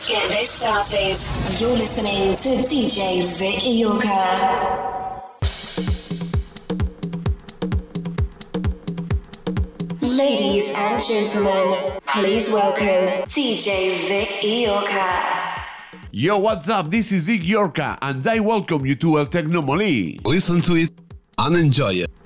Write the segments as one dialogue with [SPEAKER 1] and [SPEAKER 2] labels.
[SPEAKER 1] Let's get this started. You're listening to DJ Vic Iorka. Ladies and gentlemen, please welcome DJ Vic Iorka.
[SPEAKER 2] Yo, what's up? This is Vic Iorka, and I welcome you to El Tecnomoli.
[SPEAKER 3] Listen to it and enjoy it.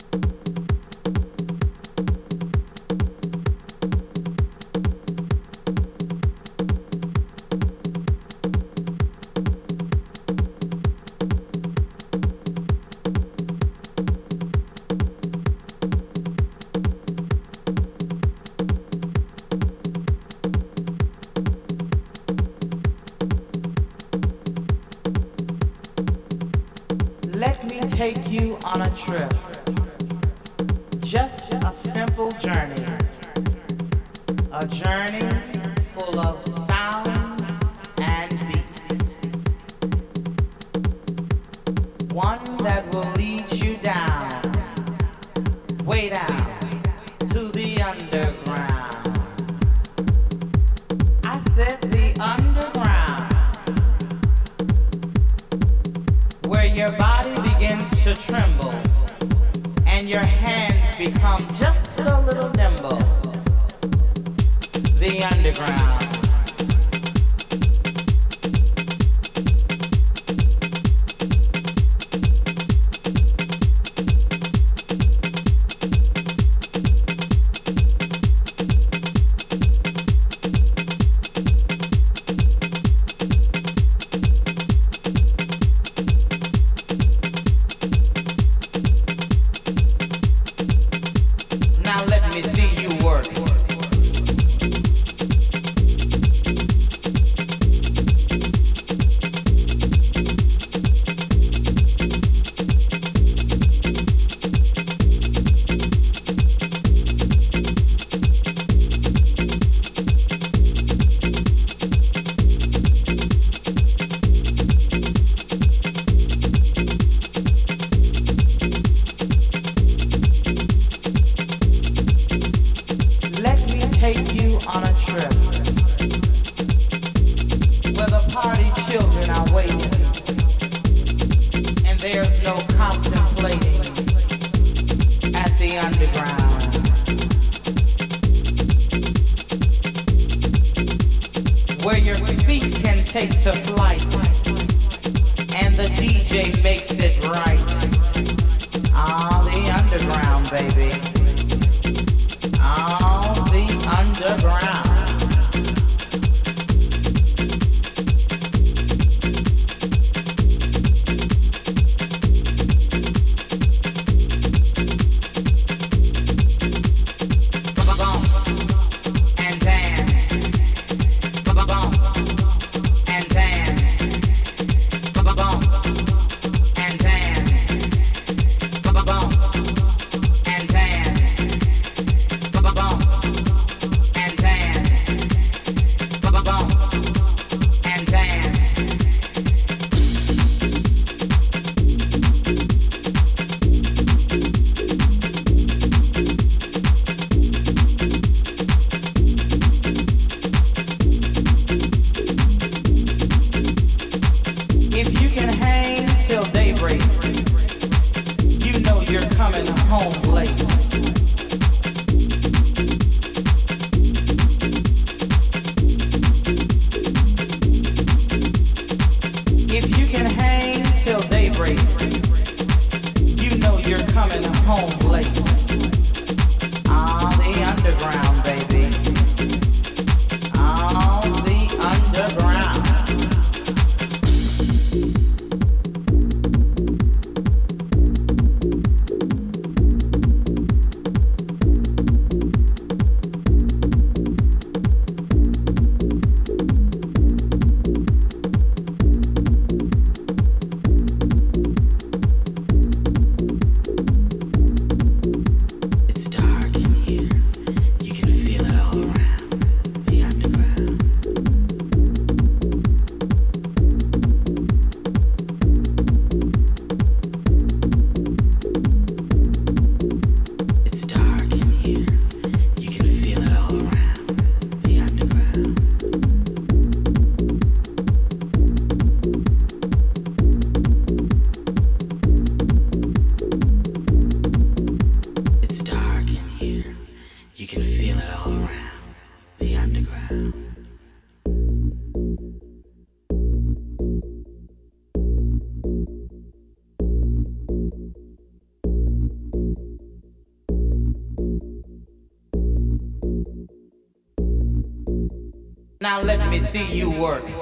[SPEAKER 4] home late. See you work.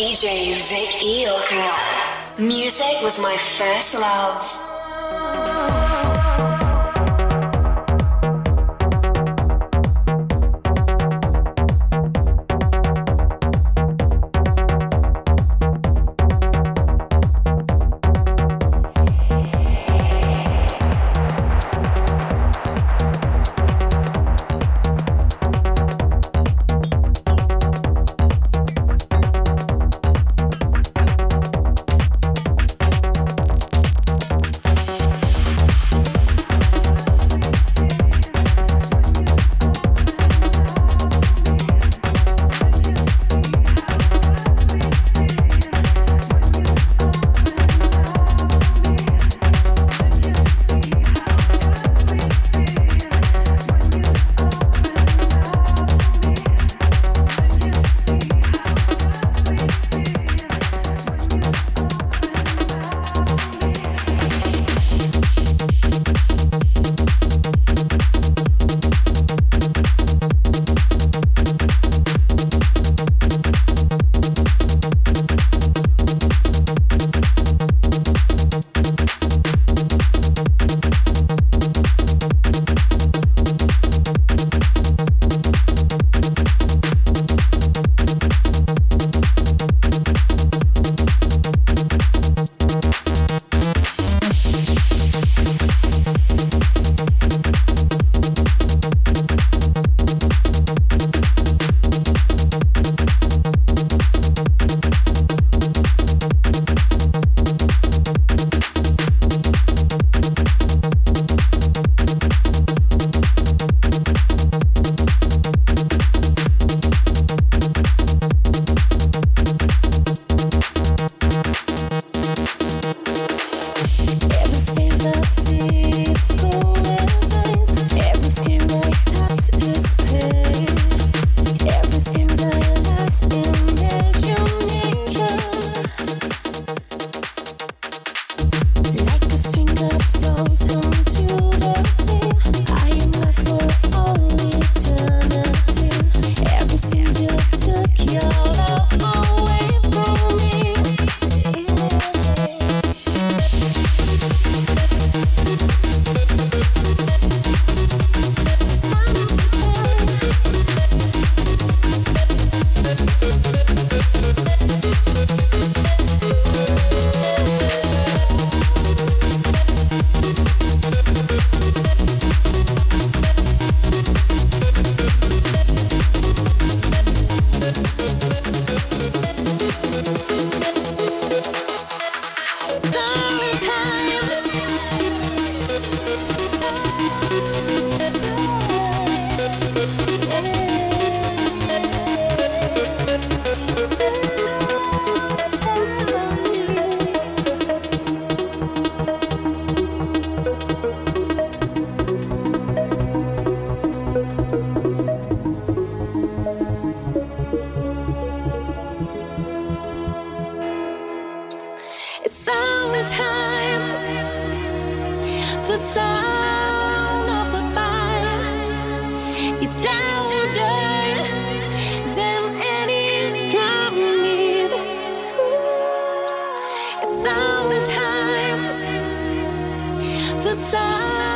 [SPEAKER 1] DJ Vic Iorka. Music was my first love.
[SPEAKER 4] the side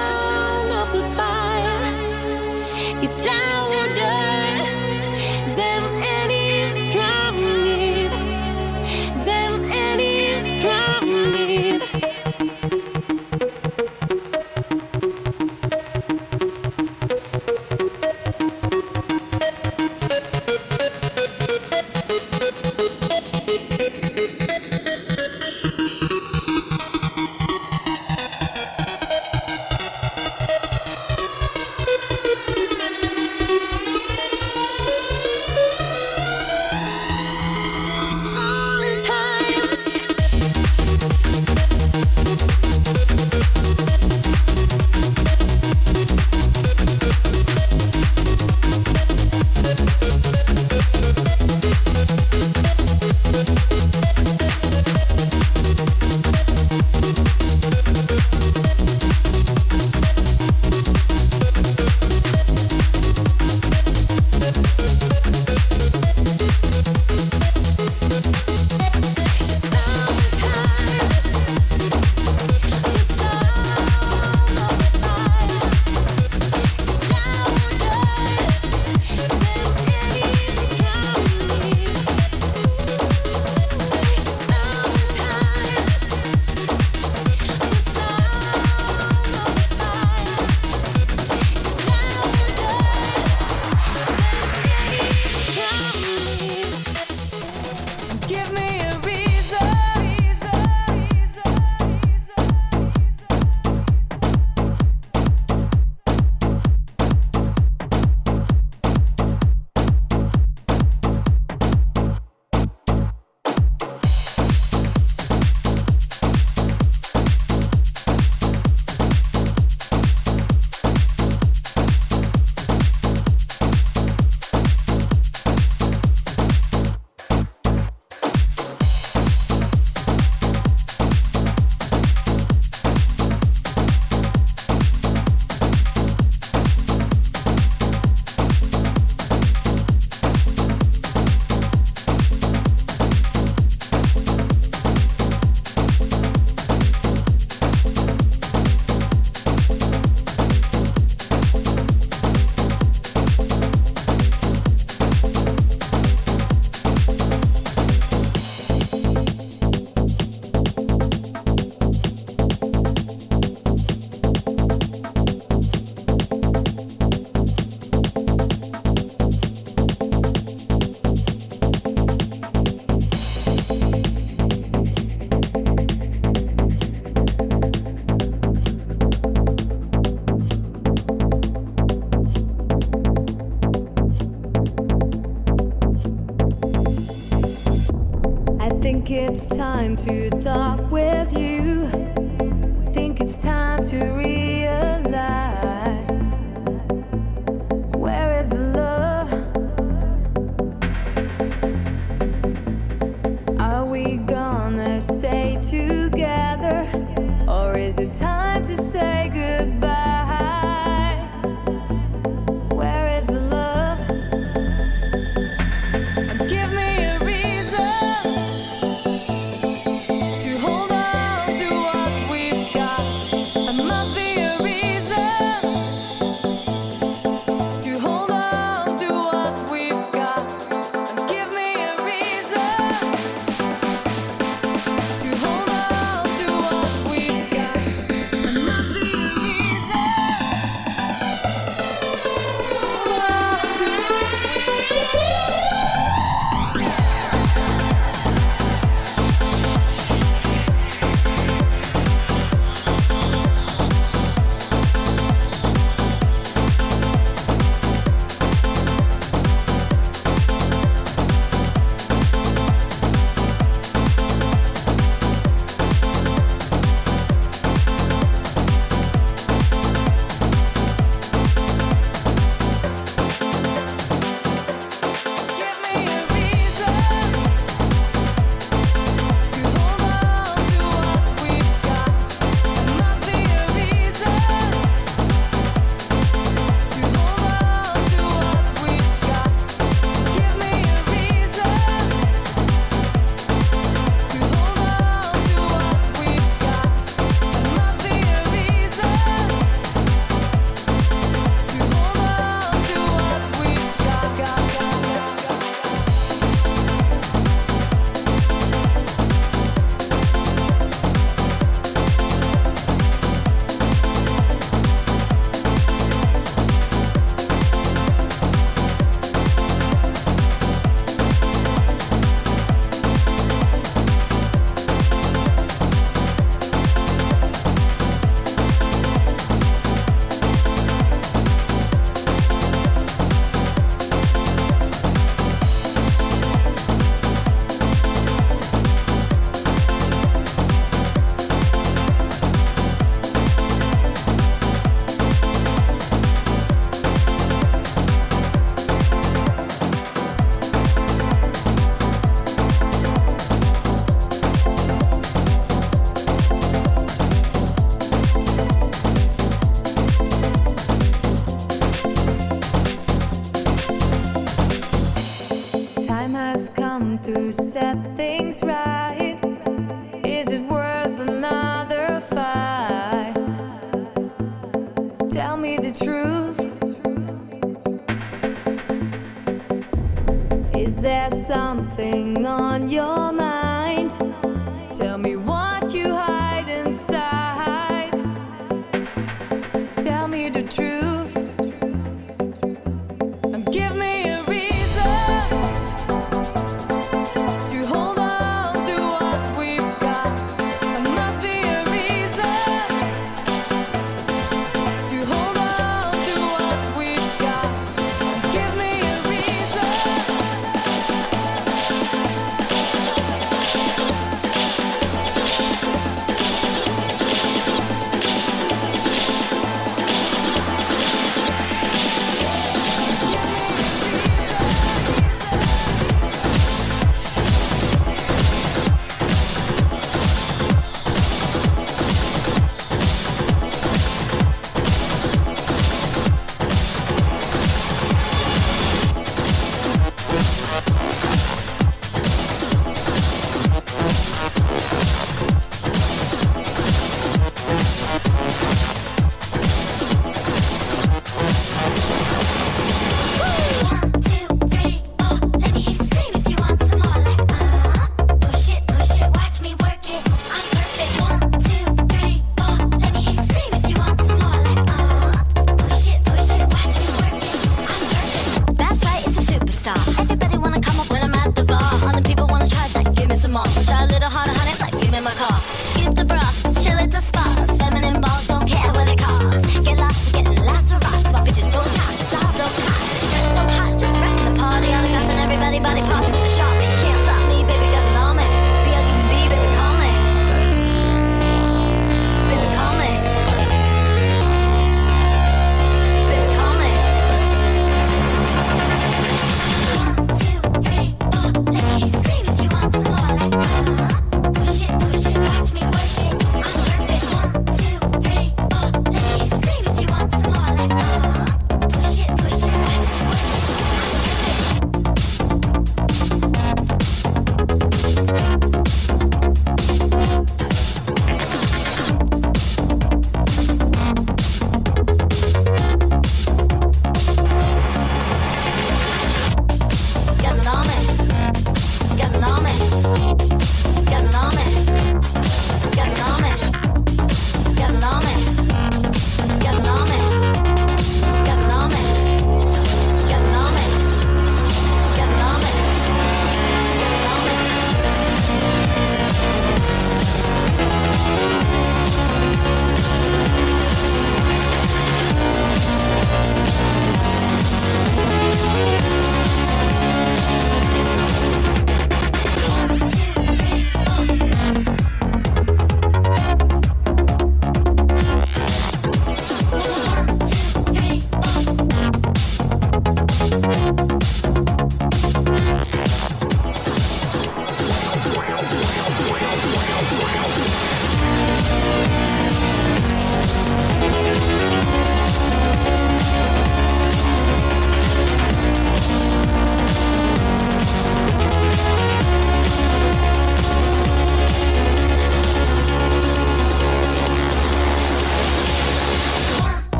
[SPEAKER 4] time to talk with come to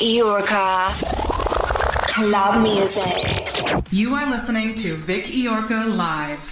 [SPEAKER 5] Iorka. Club music.
[SPEAKER 1] You are listening to Vic Iorka live.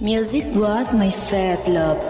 [SPEAKER 6] Music was my first love.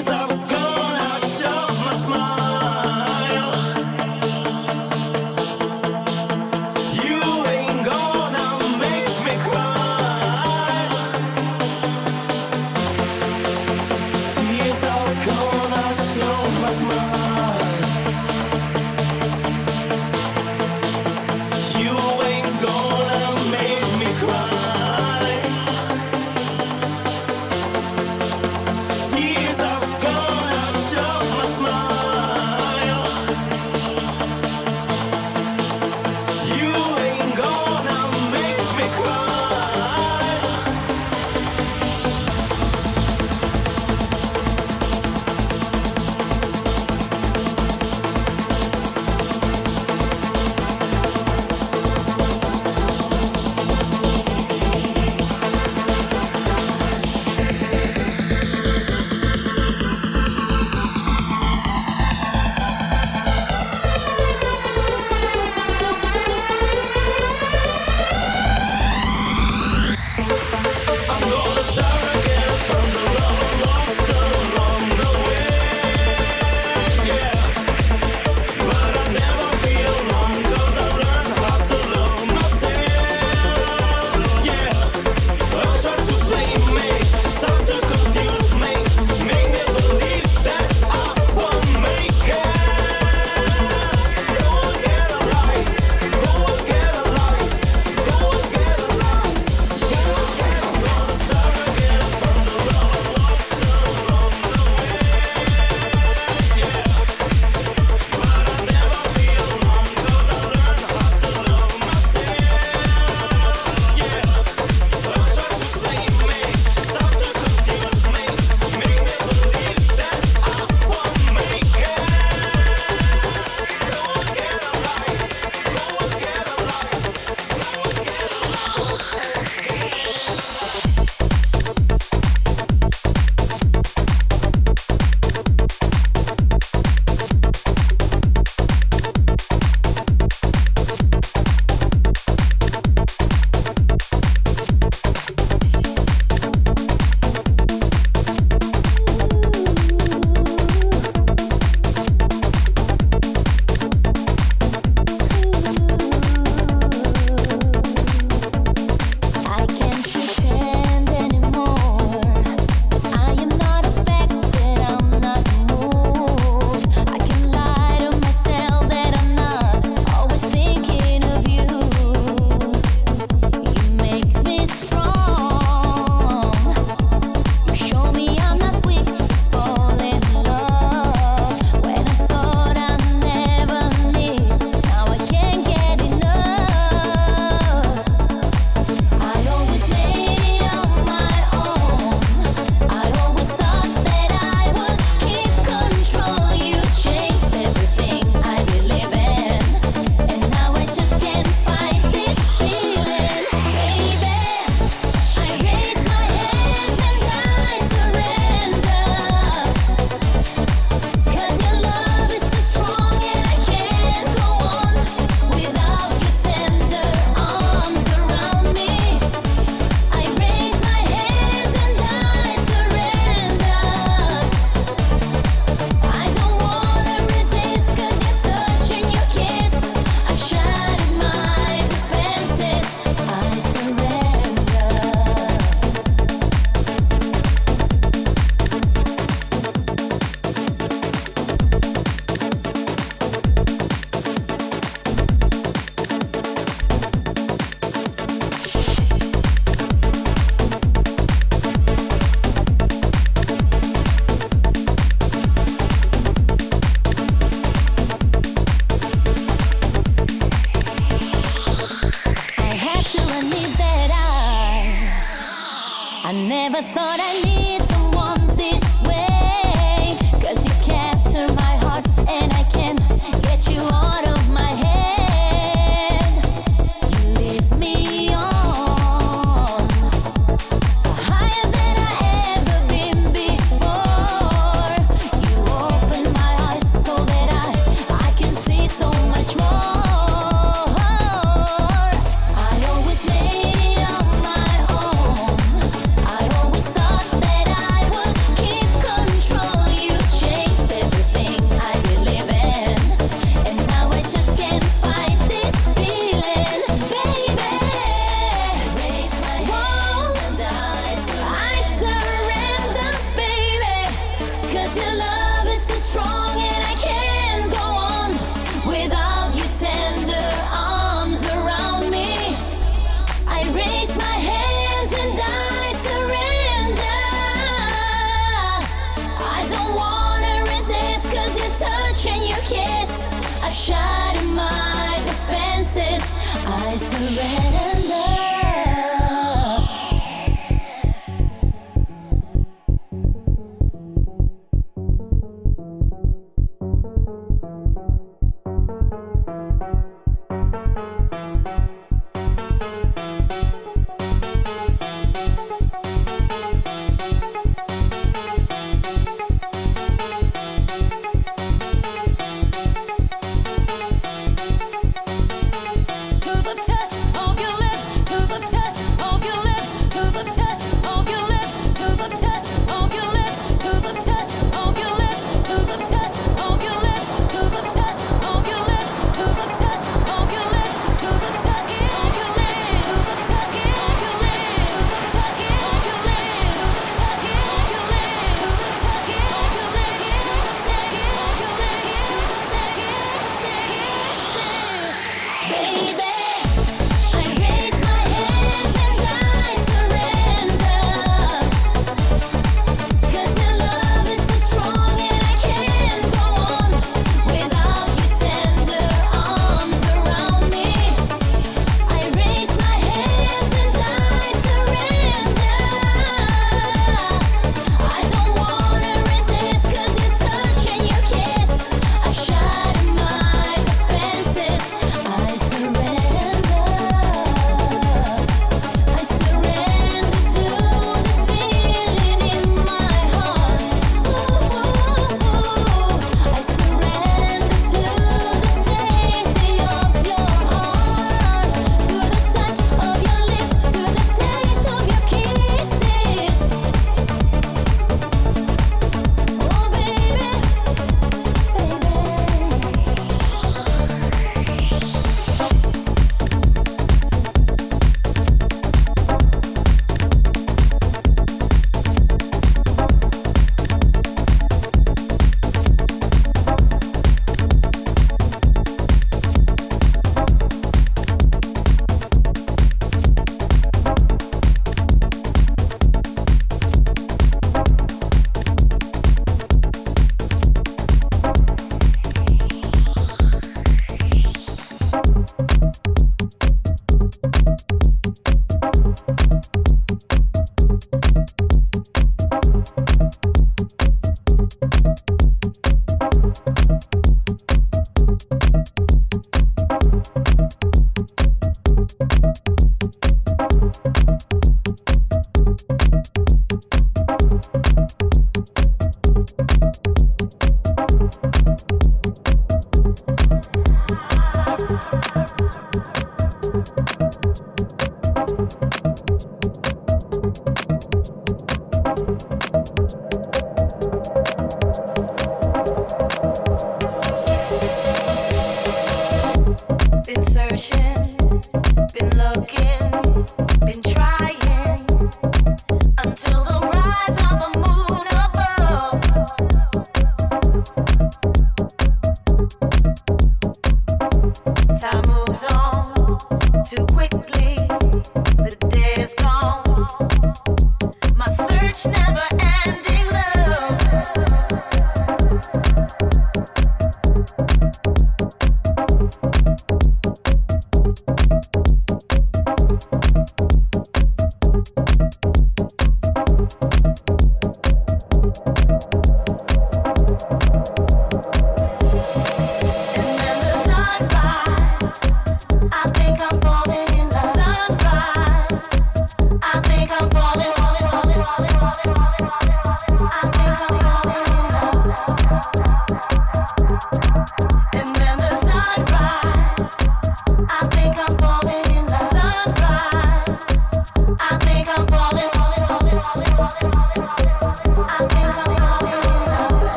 [SPEAKER 1] is our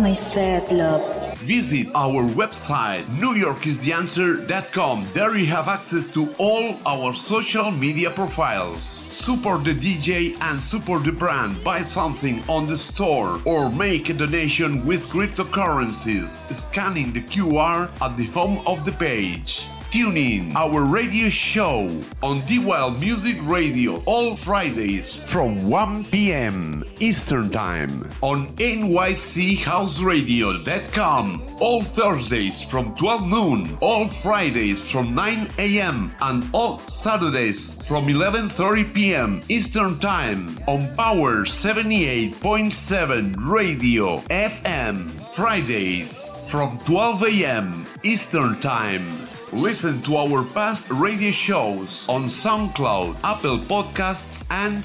[SPEAKER 1] my first love.
[SPEAKER 2] Visit our website, newyorkistheanswer.com. There you have access to all our social media profiles. Support the DJ and support the brand. Buy something on the store or make a donation with cryptocurrencies, scanning the QR at the home of the page. Tune in our radio show on D Wild Music Radio all Fridays from 1 p.m. Eastern Time on nychouseradio.com. All Thursdays from 12 noon, all Fridays from 9 a.m. and all Saturdays from 11:30 p.m. Eastern Time on Power 78.7 Radio FM. Fridays from 12 a.m. Eastern Time. Listen to our past radio shows on SoundCloud, Apple Podcasts, and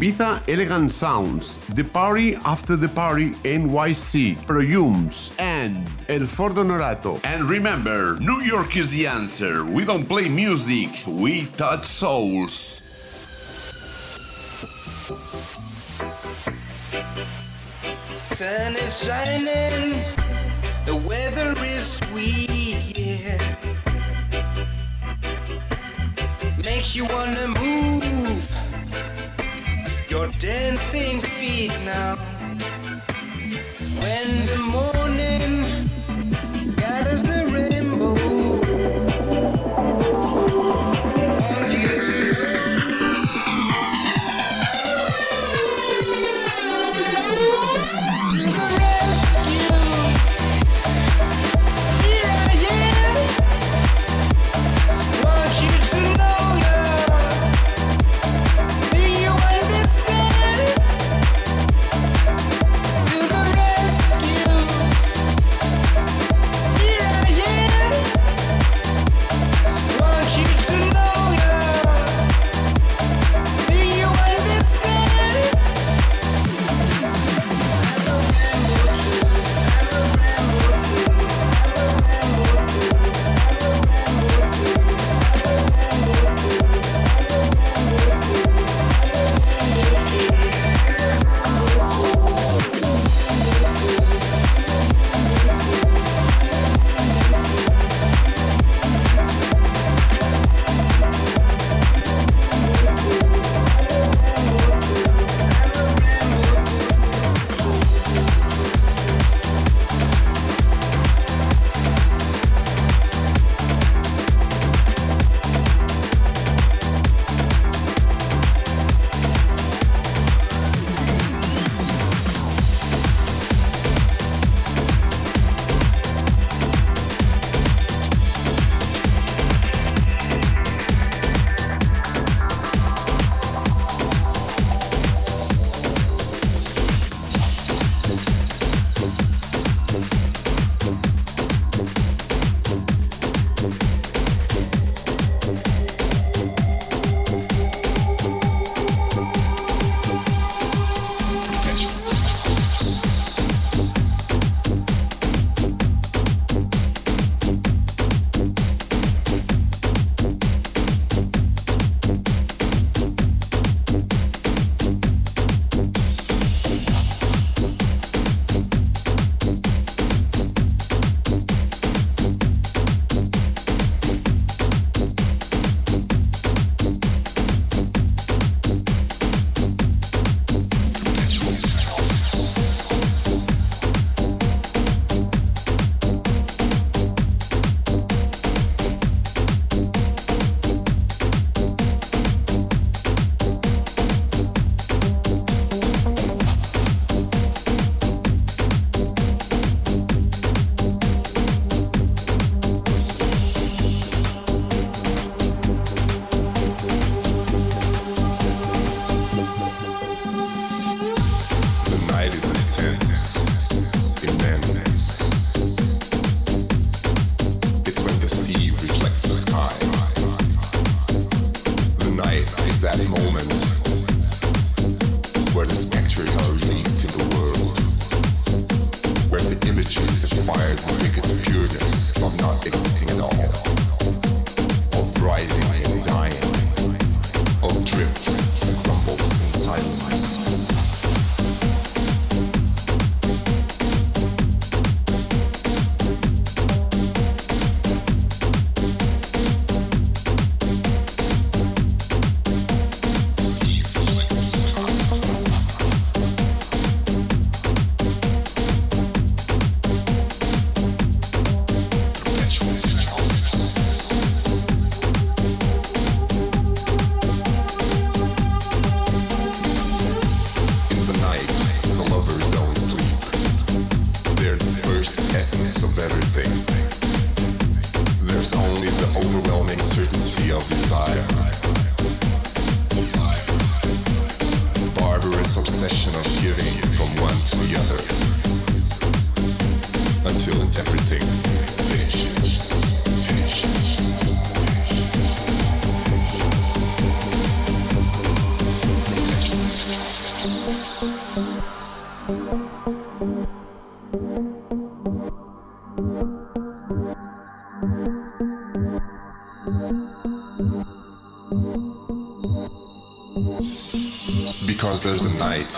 [SPEAKER 2] Ibiza Elegant Sounds. The party after the party NYC. Perfumes and El Fordo Norato. And remember, New York is the answer. We don't play music, we touch souls.
[SPEAKER 7] Sun is shining, the weather is sweet, yeah. Makes you wanna move your dancing feet now. When the morning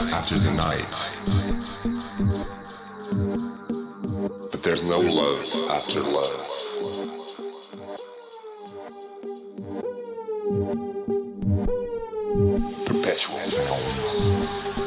[SPEAKER 8] night after the night. But there's no love after love. Perpetual sounds.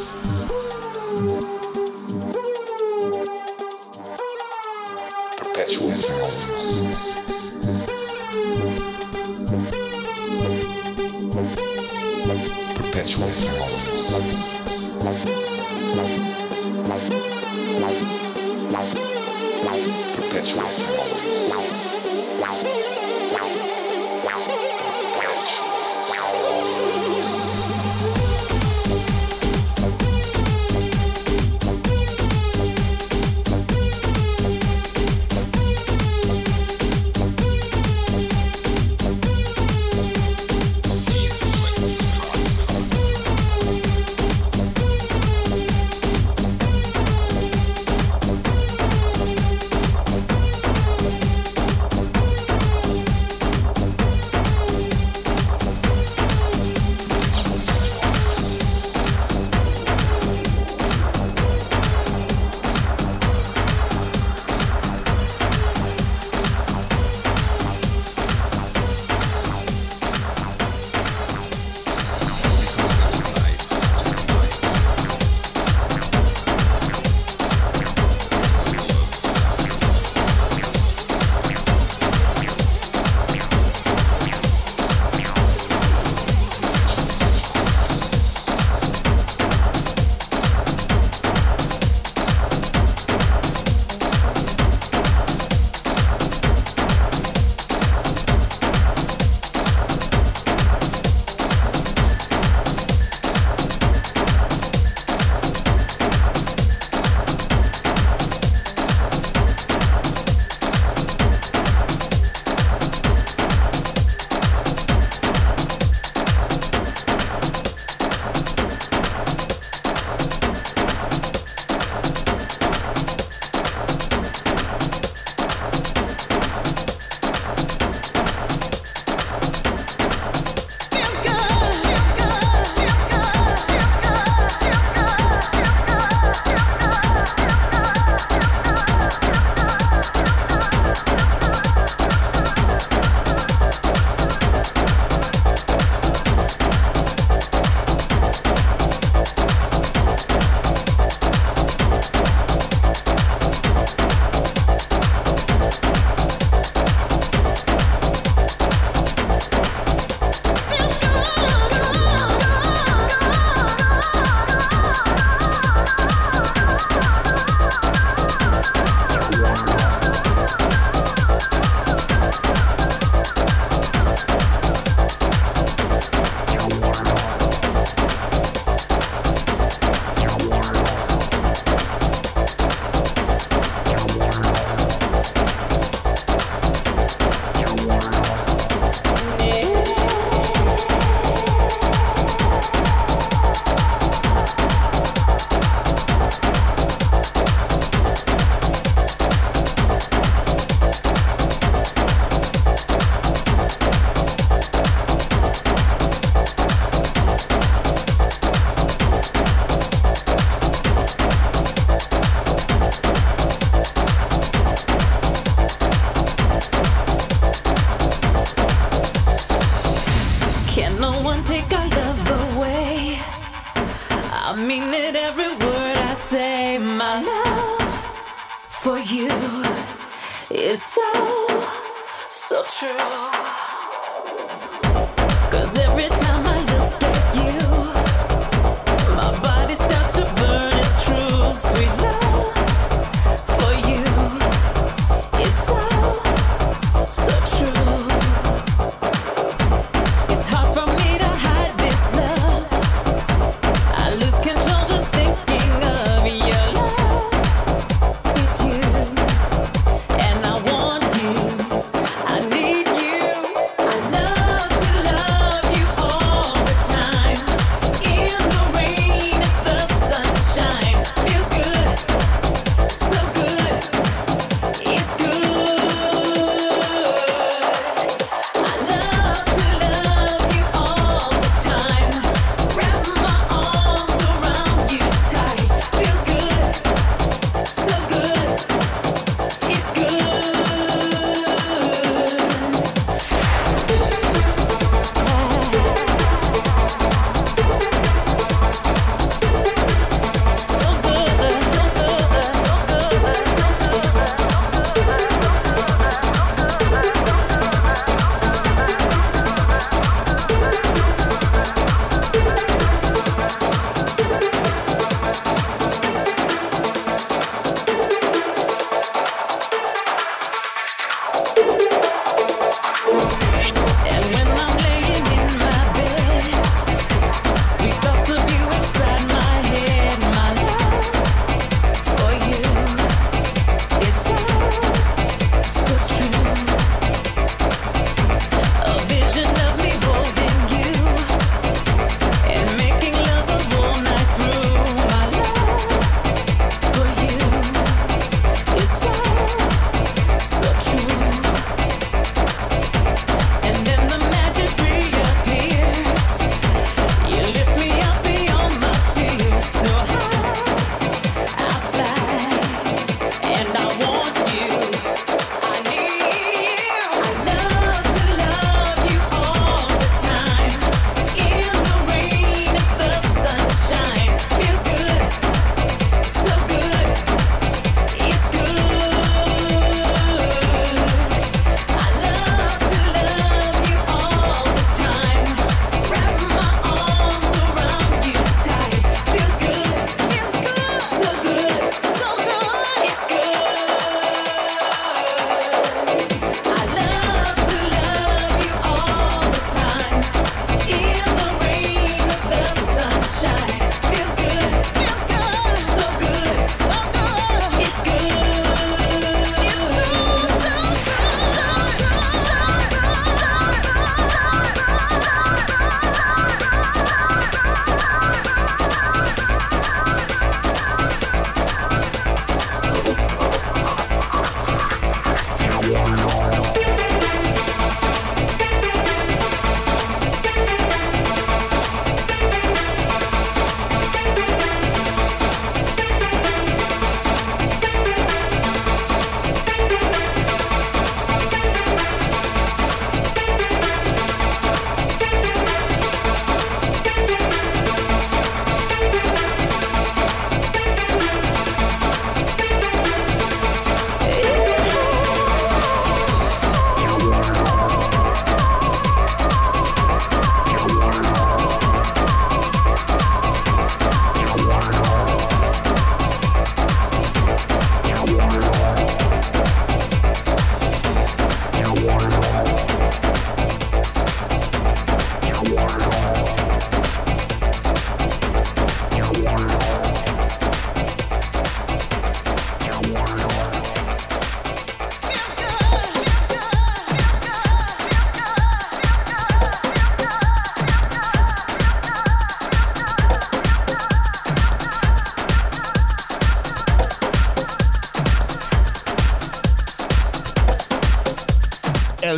[SPEAKER 9] true.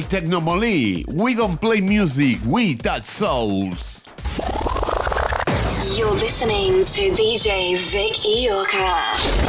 [SPEAKER 2] Technomoli. We don't play music, we touch souls.
[SPEAKER 1] You're listening to DJ Vic Iorka.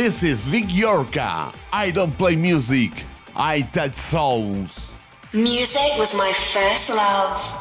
[SPEAKER 10] This
[SPEAKER 2] is Vic Iorka. I don't play music, I touch souls.
[SPEAKER 1] Music was my first love.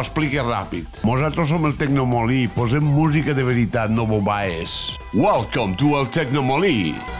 [SPEAKER 2] ho explique ràpid. Nosaltres som el Tecnomolí, posem música de veritat, no bobaes. Welcome to el Tecnomolí. Tecnomolí.